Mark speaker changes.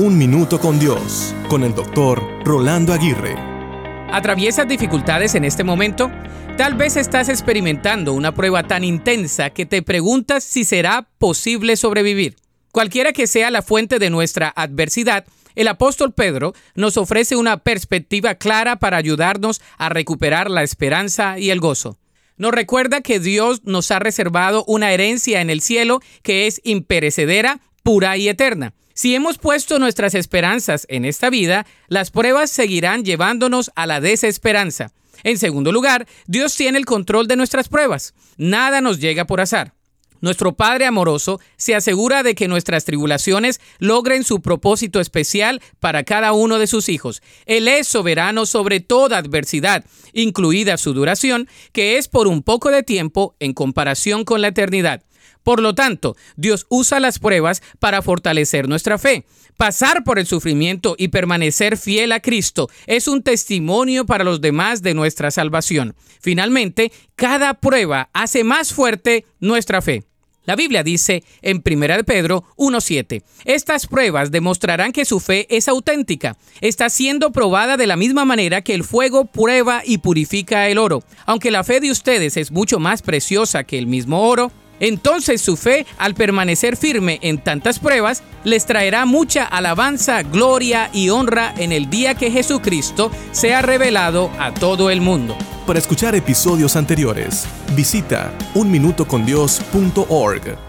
Speaker 1: Un Minuto con Dios, con el doctor Rolando Aguirre.
Speaker 2: ¿Atraviesas dificultades en este momento? Tal vez estás experimentando una prueba tan intensa que te preguntas si será posible sobrevivir. Cualquiera que sea la fuente de nuestra adversidad, el apóstol Pedro nos ofrece una perspectiva clara para ayudarnos a recuperar la esperanza y el gozo. Nos recuerda que Dios nos ha reservado una herencia en el cielo que es imperecedera, pura y eterna. Si hemos puesto nuestras esperanzas en esta vida, las pruebas seguirán llevándonos a la desesperanza. En segundo lugar, Dios tiene el control de nuestras pruebas. Nada nos llega por azar. Nuestro Padre amoroso se asegura de que nuestras tribulaciones logren su propósito especial para cada uno de sus hijos. Él es soberano sobre toda adversidad, incluida su duración, que es por un poco de tiempo en comparación con la eternidad. Por lo tanto, Dios usa las pruebas para fortalecer nuestra fe. Pasar por el sufrimiento y permanecer fiel a Cristo es un testimonio para los demás de nuestra salvación. Finalmente, cada prueba hace más fuerte nuestra fe. La Biblia dice en 1 Pedro 1.7, estas pruebas demostrarán que su fe es auténtica. Está siendo probada de la misma manera que el fuego prueba y purifica el oro. Aunque la fe de ustedes es mucho más preciosa que el mismo oro, entonces su fe, al permanecer firme en tantas pruebas, les traerá mucha alabanza, gloria y honra en el día que Jesucristo sea revelado a todo el mundo.
Speaker 1: Para escuchar episodios anteriores, visita unminutocondios.org.